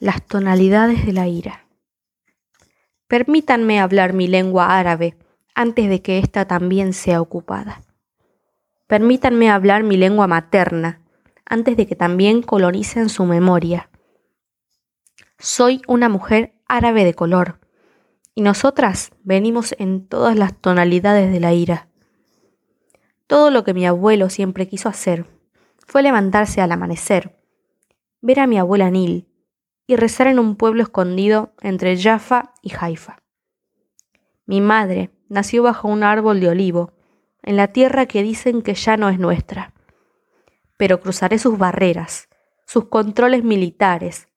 Las tonalidades de la ira. Permítanme hablar mi lengua árabe antes de que ésta también sea ocupada. Permítanme hablar mi lengua materna antes de que también colonicen su memoria. Soy una mujer árabe de color y nosotras venimos en todas las tonalidades de la ira. Todo lo que mi abuelo siempre quiso hacer fue levantarse al amanecer, ver a mi abuela Nil y rezar en un pueblo escondido entre Jaffa y Haifa. Mi madre nació bajo un árbol de olivo, en la tierra que dicen que ya no es nuestra. Pero cruzaré sus barreras, sus controles militares,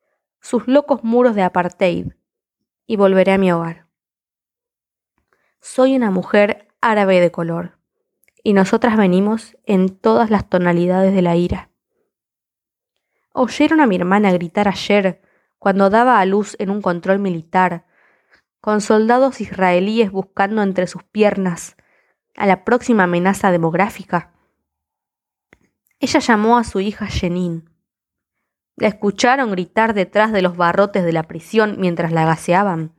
sus locos muros de apartheid, y volveré a mi hogar. Soy una mujer árabe de color y nosotras venimos en todas las tonalidades de la ira. Oyeron a mi hermana gritar ayer cuando daba a luz en un control militar, con soldados israelíes buscando entre sus piernas a la próxima amenaza demográfica. Ella llamó a su hija Jenin. La escucharon gritar detrás de los barrotes de la prisión mientras la gaseaban.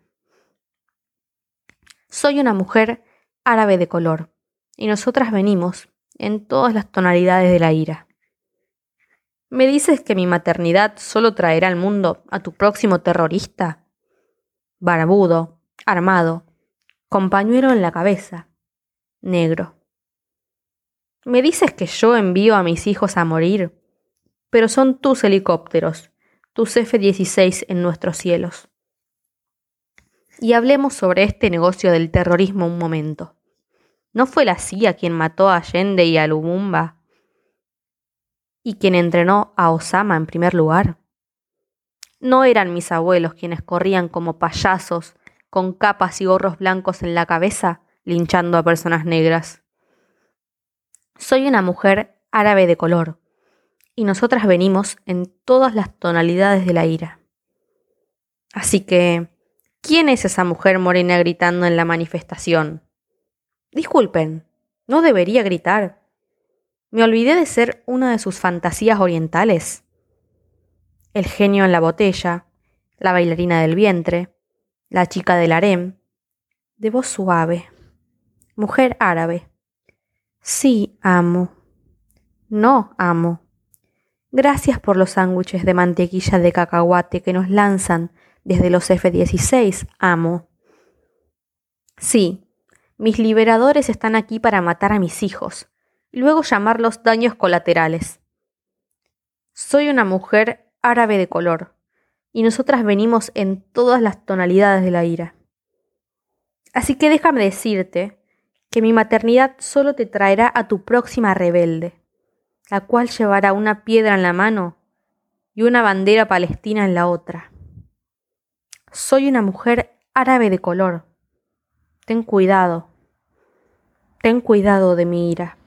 Soy una mujer árabe de color y nosotras venimos en todas las tonalidades de la ira. ¿Me dices que mi maternidad solo traerá al mundo a tu próximo terrorista? Barbudo, armado, con pañuelo en la cabeza, negro. ¿Me dices que yo envío a mis hijos a morir? Pero son tus helicópteros, tus F-16 en nuestros cielos. Y hablemos sobre este negocio del terrorismo un momento. ¿No fue la CIA quien mató a Allende y a Lumumba? ¿Y quien entrenó a Osama en primer lugar? ¿No eran mis abuelos quienes corrían como payasos, con capas y gorros blancos en la cabeza, linchando a personas negras? Soy una mujer árabe de color, y nosotras venimos en todas las tonalidades de la ira. Así que, ¿quién es esa mujer morena gritando en la manifestación? Disculpen, no debería gritar. Me olvidé de ser una de sus fantasías orientales. El genio en la botella, la bailarina del vientre, la chica del harem, de voz suave, mujer árabe. Sí, amo. No, amo. Gracias por los sándwiches de mantequilla de cacahuate que nos lanzan desde los F-16, amo. Sí, mis liberadores están aquí para matar a mis hijos, luego llamarlos daños colaterales. Soy una mujer árabe de color, y nosotras venimos en todas las tonalidades de la ira. Así que déjame decirte que mi maternidad solo te traerá a tu próxima rebelde, la cual llevará una piedra en la mano y una bandera palestina en la otra. Soy una mujer árabe de color, Ten cuidado. Ten cuidado de mi ira.